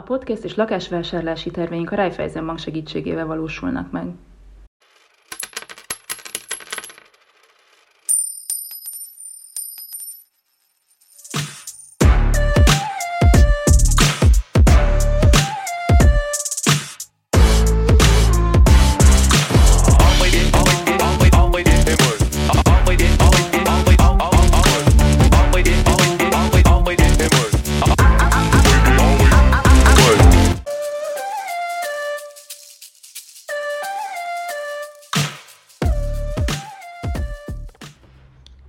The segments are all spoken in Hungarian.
A podcast és lakásvásárlási terveink a Raiffeisen Bank segítségével valósulnak meg.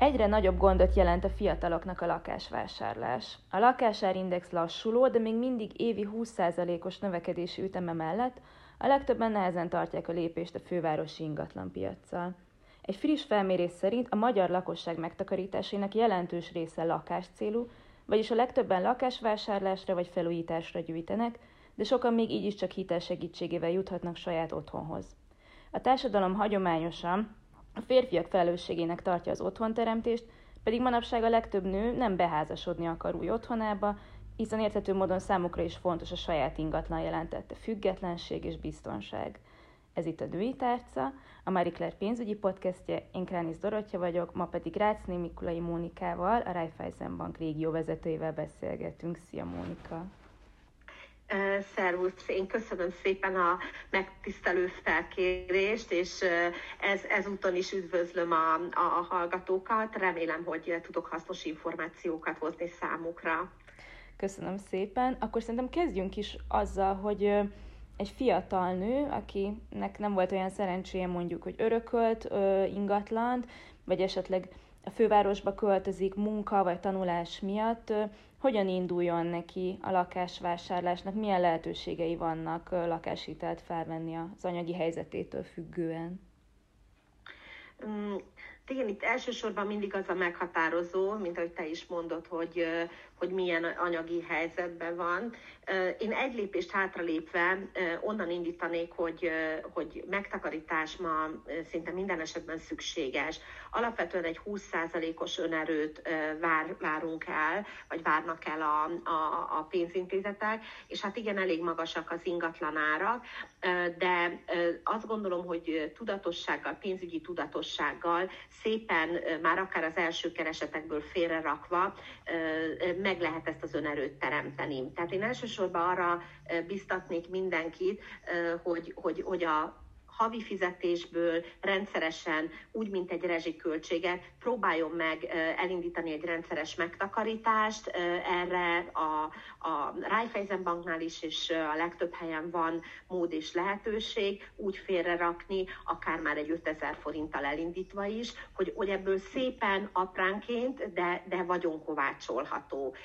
Egyre nagyobb gondot jelent a fiataloknak a lakásvásárlás. A lakásárindex lassuló, de még mindig évi 20%-os növekedési üteme mellett a legtöbben nehezen tartják a lépést a fővárosi ingatlanpiacsal. Egy friss felmérés szerint a magyar lakosság megtakarításainak jelentős része lakáscélú, vagyis a legtöbben lakásvásárlásra vagy felújításra gyűjtenek, de sokan még így is csak hitel segítségével juthatnak saját otthonhoz. A társadalom hagyományosan a férfiak felelősségének tartja az otthonteremtést, pedig manapság a legtöbb nő nem beházasodni akar új otthonába, hiszen érthető módon számukra is fontos a saját ingatlan jelentette függetlenség és biztonság. Ez itt a Női Tárca, a Marie Claire pénzügyi podcastje, én Kránisz Dorottya vagyok, ma pedig Rácné Mikulai Mónikával, a Raiffeisen Bank régió vezetőjével beszélgetünk. Szia Mónika! Szervusz, én köszönöm szépen a megtisztelő felkérést, és ez, ezúton is üdvözlöm a, a hallgatókat. Remélem, hogy tudok hasznos információkat hozni számukra. Köszönöm szépen. Akkor szerintem kezdjünk is azzal, hogy egy fiatal nő, akinek nem volt olyan szerencséje mondjuk, hogy örökölt ingatlant, vagy esetleg a fővárosba költözik munka vagy tanulás miatt, hogyan induljon neki a lakásvásárlásnak, milyen lehetőségei vannak lakáshitelt felvenni az anyagi helyzetétől függően? Mm, igen, itt elsősorban mindig az a meghatározó, mint ahogy te is mondod, hogy, hogy milyen anyagi helyzetben van. Én egy lépést hátralépve onnan indítanék, hogy, hogy megtakarítás ma szinte minden esetben szükséges. Alapvetően egy 20%-os önerőt vár, várunk el, vagy várnak el a, a, a pénzintézetek, és hát igen, elég magasak az ingatlanárak, de azt gondolom, hogy tudatossággal, pénzügyi tudatossággal szépen már akár az első keresetekből félrerakva meg lehet ezt az önerőt teremteni. Tehát én elsősorban arra biztatnék mindenkit, hogy, hogy, hogy a havi fizetésből rendszeresen, úgy, mint egy rezsiköltséget, próbáljon meg elindítani egy rendszeres megtakarítást. Erre a, a Raiffeisen banknál is, és a legtöbb helyen van mód és lehetőség úgy félrerakni, akár már egy 5000 forinttal elindítva is, hogy, hogy ebből szépen apránként, de, de vagyon kovácsolható,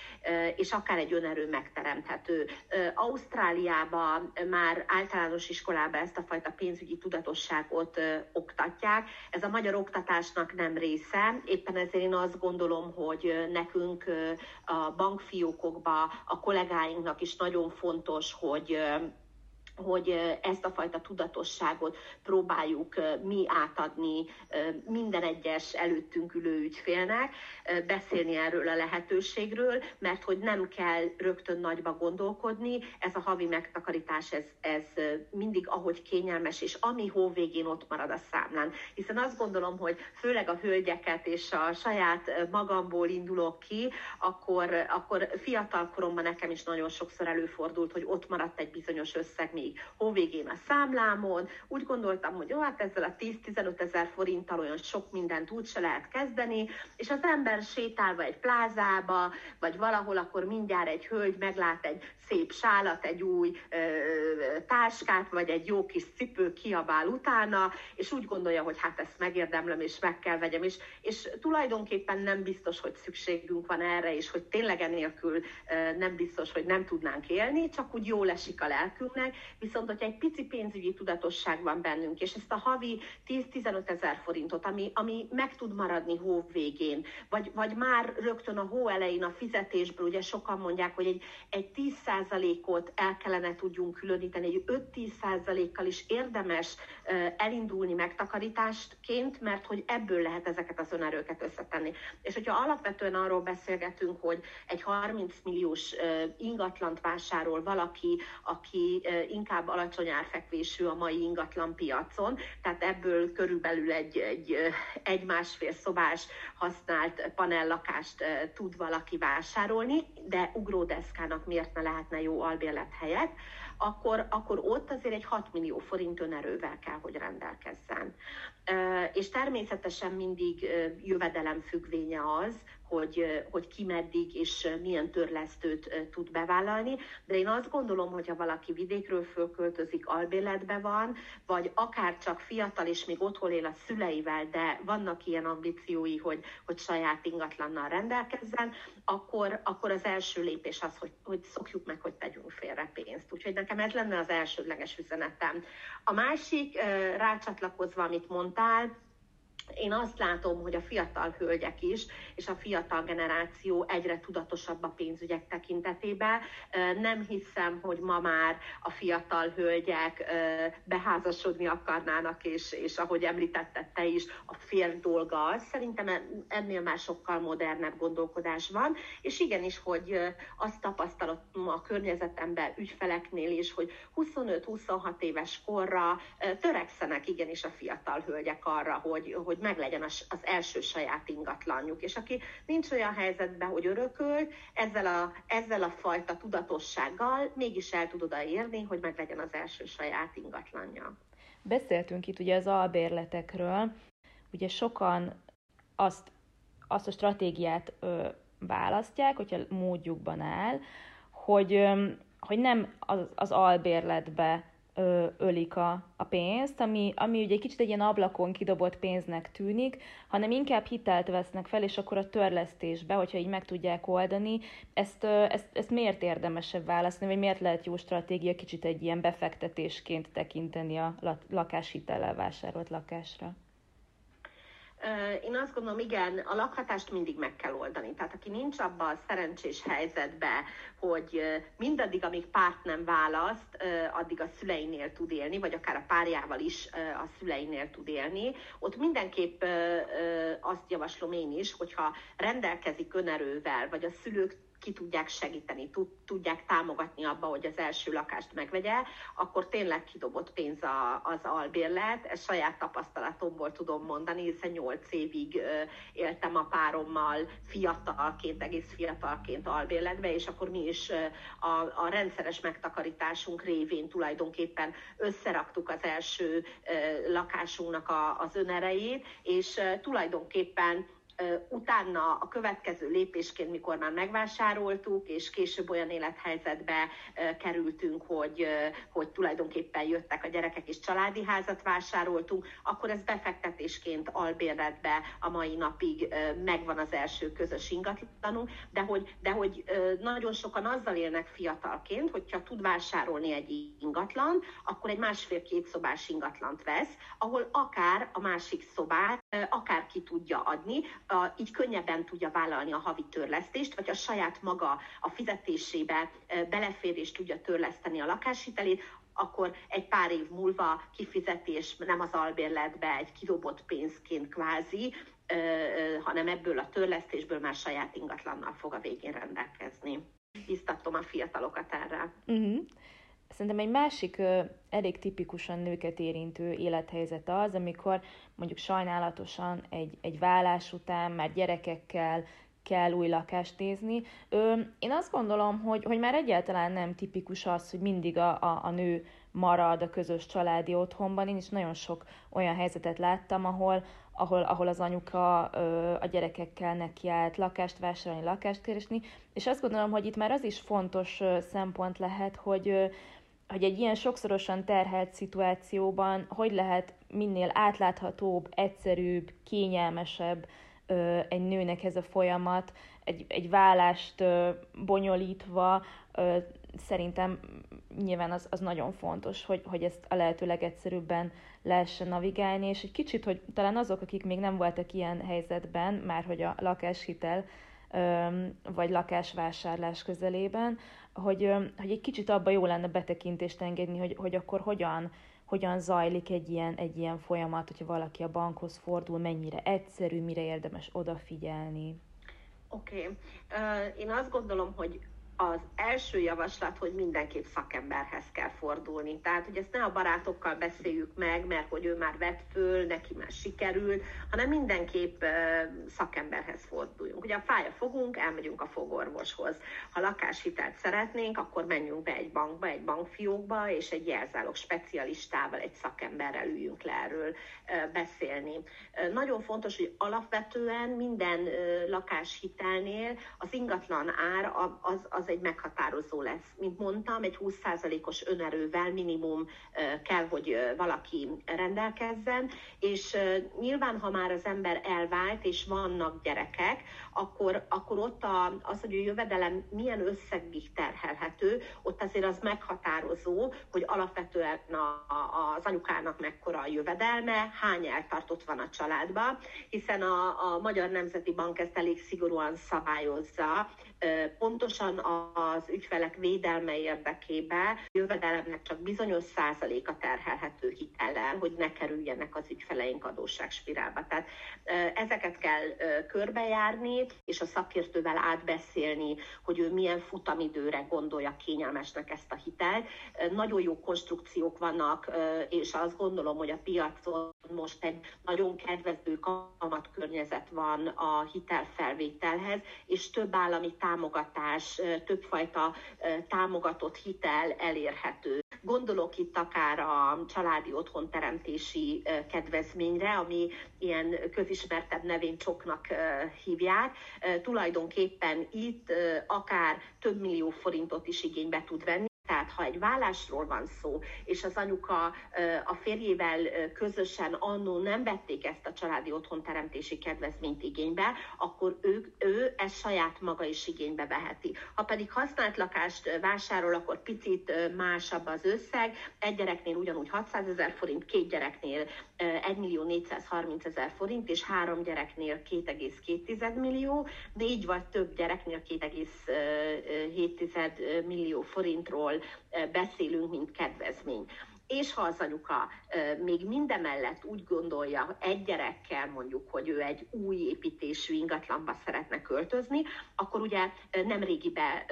és akár egy önerő megteremthető. Ausztráliában már általános iskolában ezt a fajta pénzügyi tudatosságot oktatják. Ez a magyar oktatásnak nem része, éppen ezért én azt gondolom, hogy nekünk a bankfiókokba, a kollégáinknak is nagyon fontos, hogy hogy ezt a fajta tudatosságot próbáljuk mi átadni minden egyes előttünk ülő ügyfélnek, beszélni erről a lehetőségről, mert hogy nem kell rögtön nagyba gondolkodni, ez a havi megtakarítás, ez, ez mindig ahogy kényelmes, és ami hó végén ott marad a számlán. Hiszen azt gondolom, hogy főleg a hölgyeket és a saját magamból indulok ki, akkor, akkor fiatal koromban nekem is nagyon sokszor előfordult, hogy ott maradt egy bizonyos összeg még még hóvégén a számlámon. Úgy gondoltam, hogy jó, hát ezzel a 10-15 ezer forinttal olyan sok mindent úgy se lehet kezdeni, és az ember sétálva egy plázába, vagy valahol, akkor mindjárt egy hölgy meglát egy szép sálat, egy új ö, táskát, vagy egy jó kis cipő kiabál utána, és úgy gondolja, hogy hát ezt megérdemlem, és meg kell vegyem, és, és tulajdonképpen nem biztos, hogy szükségünk van erre, és hogy tényleg enélkül nem biztos, hogy nem tudnánk élni, csak úgy jól esik a lelkünknek, Viszont, hogyha egy pici pénzügyi tudatosság van bennünk, és ezt a havi 10-15 ezer forintot, ami, ami meg tud maradni hó végén, vagy, vagy már rögtön a hó elején a fizetésből, ugye sokan mondják, hogy egy, egy 10%-ot el kellene tudjunk különíteni, egy 5-10%-kal is érdemes elindulni megtakarítástként, mert hogy ebből lehet ezeket az önerőket összetenni. És hogyha alapvetően arról beszélgetünk, hogy egy 30 milliós ingatlant vásárol valaki, aki inkább alacsony árfekvésű a mai ingatlan piacon, tehát ebből körülbelül egy, egy, egy másfél szobás használt panellakást tud valaki vásárolni, de ugródeszkának miért ne lehetne jó albérlet helyett, akkor, akkor ott azért egy 6 millió forint önerővel kell, hogy rendelkezzen. És természetesen mindig jövedelem függvénye az, hogy, hogy ki meddig és milyen törlesztőt tud bevállalni, de én azt gondolom, hogy ha valaki vidékről fölköltözik, albéletbe van, vagy akár csak fiatal és még otthon él a szüleivel, de vannak ilyen ambíciói, hogy, hogy saját ingatlannal rendelkezzen, akkor, akkor az első lépés az, hogy, hogy szokjuk meg, hogy tegyünk félre pénzt. Úgyhogy nekem ez lenne az elsődleges üzenetem. A másik, rácsatlakozva, amit mondtál, én azt látom, hogy a fiatal hölgyek is, és a fiatal generáció egyre tudatosabb a pénzügyek tekintetében. Nem hiszem, hogy ma már a fiatal hölgyek beházasodni akarnának, és, és ahogy említetted te is, a fér dolga az. Szerintem ennél már sokkal modernebb gondolkodás van, és igenis, hogy azt tapasztalom a környezetemben ügyfeleknél is, hogy 25-26 éves korra törekszenek igenis a fiatal hölgyek arra, hogy, hogy hogy meglegyen az, első saját ingatlanjuk. És aki nincs olyan helyzetben, hogy örököl, ezzel a, ezzel a fajta tudatossággal mégis el tud odaérni, hogy meglegyen az első saját ingatlanja. Beszéltünk itt ugye az albérletekről, ugye sokan azt, azt a stratégiát ö, választják, hogyha módjukban áll, hogy, ö, hogy nem az, az albérletbe ö, ölik a, a pénzt, ami, ami ugye egy kicsit egy ilyen ablakon kidobott pénznek tűnik, hanem inkább hitelt vesznek fel, és akkor a törlesztésbe, hogyha így meg tudják oldani, ezt, ezt, ezt miért érdemesebb választani, vagy miért lehet jó stratégia kicsit egy ilyen befektetésként tekinteni a lakáshitellel vásárolt lakásra? Én azt gondolom, igen, a lakhatást mindig meg kell oldani. Tehát aki nincs abban a szerencsés helyzetbe, hogy mindaddig, amíg párt nem választ, addig a szüleinél tud élni, vagy akár a párjával is a szüleinél tud élni, ott mindenképp azt javaslom én is, hogyha rendelkezik önerővel, vagy a szülők ki tudják segíteni, tudják támogatni abba, hogy az első lakást megvegye, akkor tényleg kidobott pénz a, az albérlet. Ezt saját tapasztalatomból tudom mondani, hiszen 8 évig éltem a párommal fiatalként, egész fiatalként albérletbe, és akkor mi is a, a rendszeres megtakarításunk révén tulajdonképpen összeraktuk az első lakásunknak a, az önerejét, és tulajdonképpen utána a következő lépésként, mikor már megvásároltuk, és később olyan élethelyzetbe kerültünk, hogy, hogy tulajdonképpen jöttek a gyerekek, és családi házat vásároltunk, akkor ez befektetésként albérletbe a mai napig megvan az első közös ingatlanunk, de hogy, de hogy nagyon sokan azzal élnek fiatalként, hogyha tud vásárolni egy ingatlan, akkor egy másfél-két szobás ingatlant vesz, ahol akár a másik szobát akár ki tudja adni, a, így könnyebben tudja vállalni a havi törlesztést, vagy a saját maga a fizetésébe beleférést tudja törleszteni a lakáshitelét, akkor egy pár év múlva kifizetés nem az albérletbe egy kidobott pénzként kvázi, hanem ebből a törlesztésből már saját ingatlannal fog a végén rendelkezni. Biztatom a fiatalokat erre. Uh-huh. Szerintem egy másik elég tipikusan nőket érintő élethelyzet az, amikor mondjuk sajnálatosan egy, egy vállás után már gyerekekkel kell új lakást nézni. Ö, én azt gondolom, hogy, hogy már egyáltalán nem tipikus az, hogy mindig a, a, a nő marad a közös családi otthonban. Én is nagyon sok olyan helyzetet láttam, ahol, ahol, ahol az anyuka ö, a gyerekekkel nekiállt lakást vásárolni, lakást keresni, és azt gondolom, hogy itt már az is fontos ö, szempont lehet, hogy ö, hogy egy ilyen sokszorosan terhelt szituációban hogy lehet minél átláthatóbb, egyszerűbb, kényelmesebb ö, egy nőnek ez a folyamat, egy, egy vállást ö, bonyolítva, ö, szerintem nyilván az, az nagyon fontos, hogy, hogy ezt a lehető legegyszerűbben lehessen navigálni, és egy kicsit, hogy talán azok, akik még nem voltak ilyen helyzetben, már hogy a lakáshitel vagy lakásvásárlás közelében, hogy, hogy egy kicsit abba jó lenne betekintést engedni, hogy, hogy akkor hogyan, hogyan zajlik egy ilyen, egy ilyen folyamat, hogyha valaki a bankhoz fordul, mennyire egyszerű, mire érdemes odafigyelni. Oké. Okay. Uh, én azt gondolom, hogy az első javaslat, hogy mindenképp szakemberhez kell fordulni. Tehát, hogy ezt ne a barátokkal beszéljük meg, mert hogy ő már vett föl, neki már sikerült, hanem mindenképp szakemberhez forduljunk. Ugye a fája fogunk, elmegyünk a fogorvoshoz. Ha lakáshitelt szeretnénk, akkor menjünk be egy bankba, egy bankfiókba, és egy jelzálog specialistával, egy szakemberrel üljünk le erről beszélni. Nagyon fontos, hogy alapvetően minden lakáshitelnél az ingatlan ár az, az az egy meghatározó lesz. Mint mondtam, egy 20%-os önerővel minimum kell, hogy valaki rendelkezzen, és nyilván, ha már az ember elvált, és vannak gyerekek, akkor, akkor ott a, az, hogy a jövedelem milyen összegig terhelhető, ott azért az meghatározó, hogy alapvetően a, a, az anyukának mekkora a jövedelme, hány eltartott van a családban, hiszen a, a Magyar Nemzeti Bank ezt elég szigorúan szabályozza, pontosan az ügyfelek védelme érdekében jövedelemnek csak bizonyos százaléka terhelhető hitellel, hogy ne kerüljenek az ügyfeleink adósságspirálba. Tehát ezeket kell körbejárni, és a szakértővel átbeszélni, hogy ő milyen futamidőre gondolja kényelmesnek ezt a hitelt. Nagyon jó konstrukciók vannak, és azt gondolom, hogy a piacon most egy nagyon kedvező kamatkörnyezet van a hitelfelvételhez, és több állami támogatás, többfajta támogatott hitel elérhető. Gondolok itt akár a családi otthonteremtési kedvezményre, ami ilyen közismertebb nevén csoknak hívják. Tulajdonképpen itt akár több millió forintot is igénybe tud venni, ha egy vállásról van szó, és az anyuka a férjével közösen annó nem vették ezt a családi otthonteremtési kedvezményt igénybe, akkor ő, ő ezt saját maga is igénybe veheti. Ha pedig használt lakást vásárol, akkor picit másabb az összeg. Egy gyereknél ugyanúgy 600 ezer forint, két gyereknél 1 millió 430 ezer forint, és három gyereknél 2,2 millió, négy vagy több gyereknél 2,7 millió forintról beszélünk, mint kedvezmény. És ha az anyuka még mindemellett úgy gondolja egy gyerekkel mondjuk, hogy ő egy új építésű ingatlanba szeretne költözni, akkor ugye nem régibe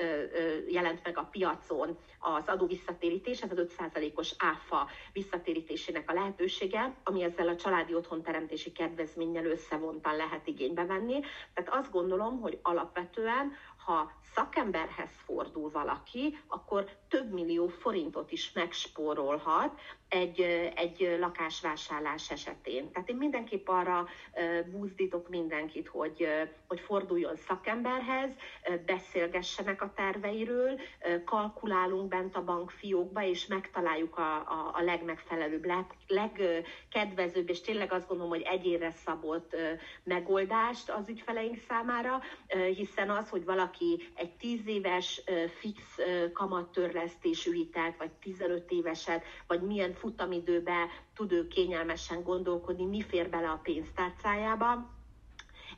jelent meg a piacon az adó visszatérítés, ez az 5%-os áfa visszatérítésének a lehetősége, ami ezzel a családi otthonteremtési kedvezménnyel összevontan lehet igénybe venni. Tehát azt gondolom, hogy alapvetően ha szakemberhez fordul valaki, akkor több millió forintot is megspórolhat egy, egy lakásvásárlás esetén. Tehát én mindenképp arra buzdítok mindenkit, hogy, hogy forduljon szakemberhez, beszélgessenek a terveiről, kalkulálunk bent a bankfiókba, és megtaláljuk a, a, a legmegfelelőbb, leg, legkedvezőbb, és tényleg azt gondolom, hogy egyénre szabott megoldást az ügyfeleink számára, hiszen az, hogy valaki egy 10 éves fix kamattörlesztésű hitelt, vagy 15 éveset, vagy milyen futamidőbe tud ő kényelmesen gondolkodni, mi fér bele a pénztárcájába,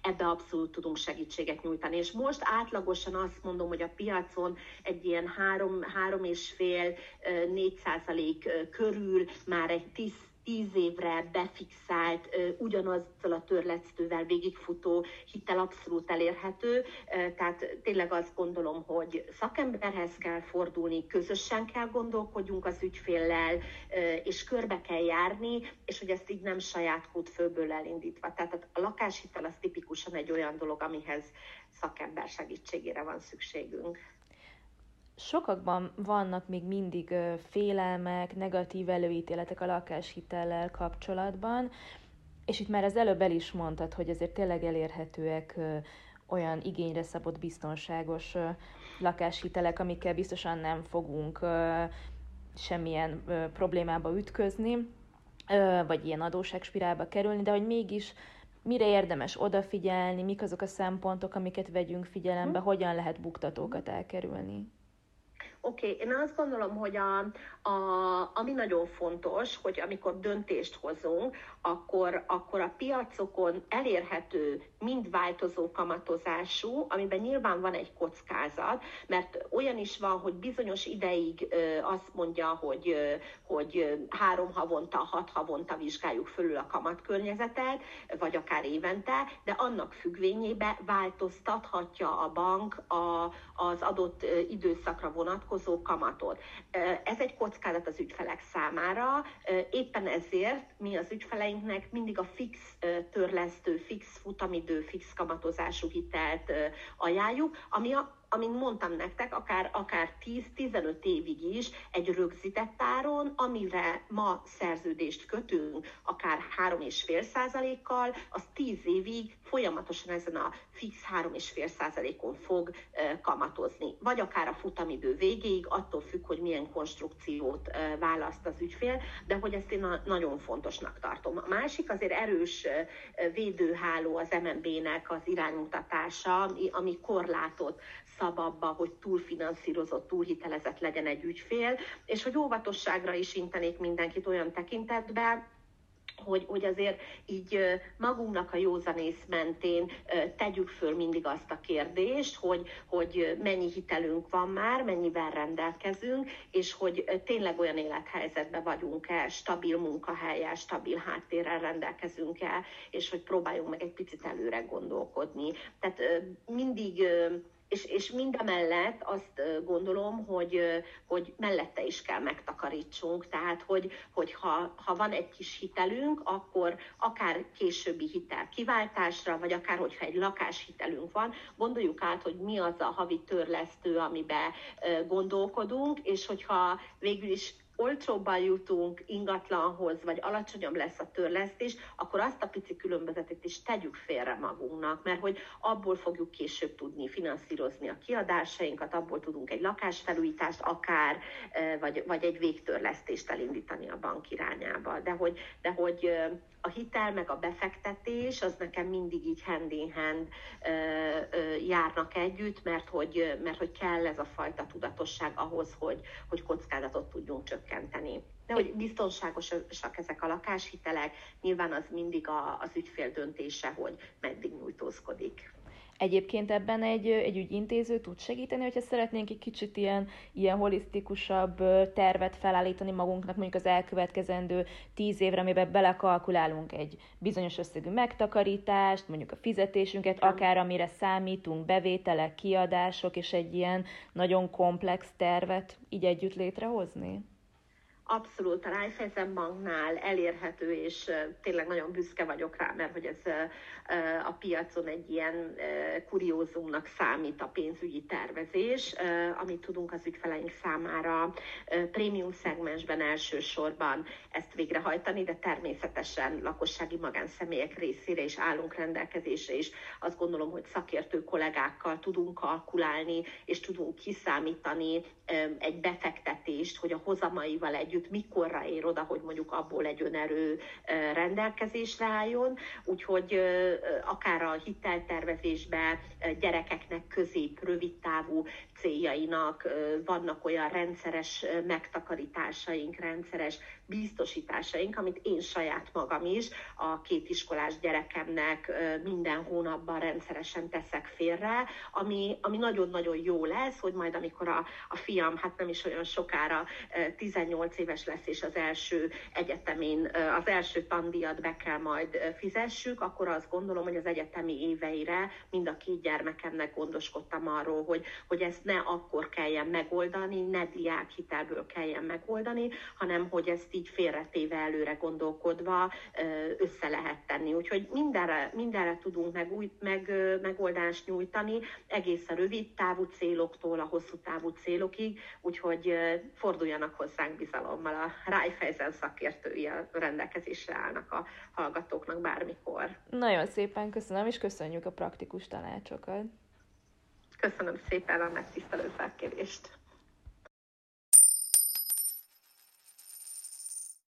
ebbe abszolút tudunk segítséget nyújtani. És most átlagosan azt mondom, hogy a piacon egy ilyen 3-3,5-4 százalék körül már egy 10 tíz évre befixált, ugyanazzal a törlectővel végigfutó hitel abszolút elérhető, tehát tényleg azt gondolom, hogy szakemberhez kell fordulni, közösen kell gondolkodjunk az ügyféllel, és körbe kell járni, és hogy ezt így nem saját kútfőből elindítva. Tehát a lakáshitel az tipikusan egy olyan dolog, amihez szakember segítségére van szükségünk sokakban vannak még mindig félelmek, negatív előítéletek a lakáshitellel kapcsolatban, és itt már az előbb el is mondtad, hogy azért tényleg elérhetőek olyan igényre szabott biztonságos lakáshitelek, amikkel biztosan nem fogunk semmilyen problémába ütközni, vagy ilyen adóságspirálba kerülni, de hogy mégis mire érdemes odafigyelni, mik azok a szempontok, amiket vegyünk figyelembe, hm. hogyan lehet buktatókat elkerülni. Oké, okay. én azt gondolom, hogy a, a, ami nagyon fontos, hogy amikor döntést hozunk, akkor, akkor a piacokon elérhető mind változó kamatozású, amiben nyilván van egy kockázat, mert olyan is van, hogy bizonyos ideig azt mondja, hogy, hogy három havonta, hat havonta vizsgáljuk fölül a kamatkörnyezetet, vagy akár évente, de annak függvényében változtathatja a bank a, az adott időszakra vonatkozó kamatot. Ez egy kockázat az ügyfelek számára, éppen ezért mi az ügyfeleinknek mindig a fix törlesztő, fix futamidő, fix kamatozású hitelt ajánljuk, ami a amint mondtam nektek, akár, akár 10-15 évig is egy rögzített áron, amire ma szerződést kötünk, akár 3,5 százalékkal, az 10 évig folyamatosan ezen a fix 3,5 százalékon fog kamatozni. Vagy akár a futamidő végéig, attól függ, hogy milyen konstrukciót választ az ügyfél, de hogy ezt én nagyon fontosnak tartom. A másik azért erős védőháló az MNB-nek az iránymutatása, ami korlátot szab abba, hogy túlfinanszírozott, túlhitelezett legyen egy ügyfél, és hogy óvatosságra is intenék mindenkit olyan tekintetben, hogy, hogy azért így magunknak a józanész mentén tegyük föl mindig azt a kérdést, hogy, hogy mennyi hitelünk van már, mennyivel rendelkezünk, és hogy tényleg olyan élethelyzetben vagyunk-e, stabil munkahelyen, stabil háttérrel rendelkezünk-e, és hogy próbáljunk meg egy picit előre gondolkodni. Tehát mindig és, és mindemellett azt gondolom, hogy, hogy mellette is kell megtakarítsunk, tehát hogy, hogy ha, ha van egy kis hitelünk, akkor akár későbbi hitel kiváltásra, vagy akár hogyha egy lakáshitelünk van, gondoljuk át, hogy mi az a havi törlesztő, amiben gondolkodunk, és hogyha végül is olcsóbban jutunk ingatlanhoz, vagy alacsonyabb lesz a törlesztés, akkor azt a pici különbözetet is tegyük félre magunknak, mert hogy abból fogjuk később tudni finanszírozni a kiadásainkat, abból tudunk egy lakásfelújítást akár, e, vagy, vagy egy végtörlesztést elindítani a bank irányába. De hogy, de hogy e, a hitel meg a befektetés, az nekem mindig így hand in hand járnak együtt, mert hogy, mert hogy kell ez a fajta tudatosság ahhoz, hogy, hogy kockázatot tudjunk csökkenteni. De hogy biztonságosak ezek a lakáshitelek, nyilván az mindig a, az ügyfél döntése, hogy meddig nyújtózkodik. Egyébként ebben egy, egy ügyintéző tud segíteni, hogyha szeretnénk egy kicsit ilyen, ilyen holisztikusabb tervet felállítani magunknak, mondjuk az elkövetkezendő tíz évre, amiben belekalkulálunk egy bizonyos összegű megtakarítást, mondjuk a fizetésünket, akár amire számítunk, bevételek, kiadások, és egy ilyen nagyon komplex tervet így együtt létrehozni? Abszolút a Raiffeisen Banknál elérhető, és tényleg nagyon büszke vagyok rá, mert hogy ez a piacon egy ilyen kuriózumnak számít a pénzügyi tervezés, amit tudunk az ügyfeleink számára prémium szegmensben elsősorban ezt végrehajtani, de természetesen lakossági magánszemélyek részére is állunk rendelkezésre, és azt gondolom, hogy szakértő kollégákkal tudunk kalkulálni, és tudunk kiszámítani egy befektetést, hogy a hozamaival együtt mikorra ér oda, hogy mondjuk abból egy önerő rendelkezésre álljon. Úgyhogy akár a hiteltervezésbe gyerekeknek közép, rövid távú céljainak vannak olyan rendszeres megtakarításaink, rendszeres biztosításaink, amit én saját magam is a két iskolás gyerekemnek minden hónapban rendszeresen teszek félre, ami, ami nagyon-nagyon jó lesz, hogy majd amikor a, a fiam, hát nem is olyan sokára 18 éves lesz, és az első egyetemén, az első tandíjat be kell majd fizessük, akkor azt gondolom, hogy az egyetemi éveire mind a két gyermekemnek gondoskodtam arról, hogy, hogy ezt ne akkor kelljen megoldani, ne diák hitelből kelljen megoldani, hanem hogy ezt így félretéve előre gondolkodva össze lehet tenni. Úgyhogy mindenre, mindenre tudunk meg, új, meg, megoldást nyújtani, egészen rövid távú céloktól a hosszú távú célokig, úgyhogy forduljanak hozzánk bizalommal. A Raiffeisen szakértői a rendelkezésre állnak a hallgatóknak bármikor. Nagyon szépen köszönöm, és köszönjük a praktikus tanácsokat. Köszönöm szépen a megtisztelő felkérést.